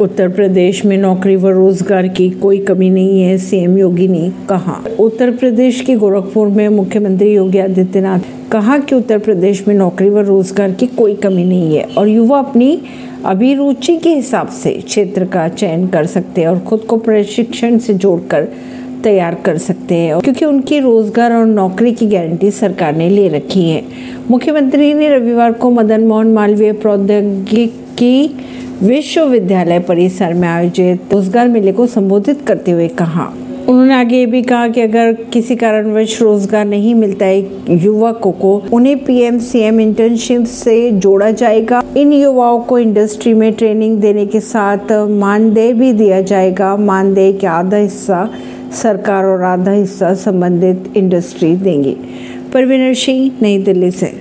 उत्तर प्रदेश में नौकरी व रोज़गार की कोई कमी नहीं है, सीएम योगी ने कहा। उत्तर प्रदेश के गोरखपुर में मुख्यमंत्री योगी आदित्यनाथ कहा कि उत्तर प्रदेश में नौकरी व रोज़गार की कोई कमी नहीं है और युवा अपनी अभिरुचि के हिसाब से क्षेत्र का चयन कर सकते हैं और खुद को प्रशिक्षण से जोड़कर तैयार कर सकते हैं क्योंकि उनकी रोज़गार और नौकरी की गारंटी सरकार ने ले रखी है। मुख्यमंत्री ने रविवार को मदन मोहन मालवीय प्रौद्योगिकी विश्वविद्यालय परिसर में आयोजित रोज़गार मेले को संबोधित करते हुए कहा। उन्होंने आगे ये भी कहा कि अगर किसी कारणवश रोज़गार नहीं मिलता है युवकों को, उन्हें पीएम, सीएम इंटर्नशिप से जोड़ा जाएगा। इन युवाओं को इंडस्ट्री में ट्रेनिंग देने के साथ मानदेय भी दिया जाएगा। मानदेय का आधा हिस्सा सरकार और आधा हिस्सा संबंधित इंडस्ट्री देंगे। परवीनर सिंह, नई दिल्ली से।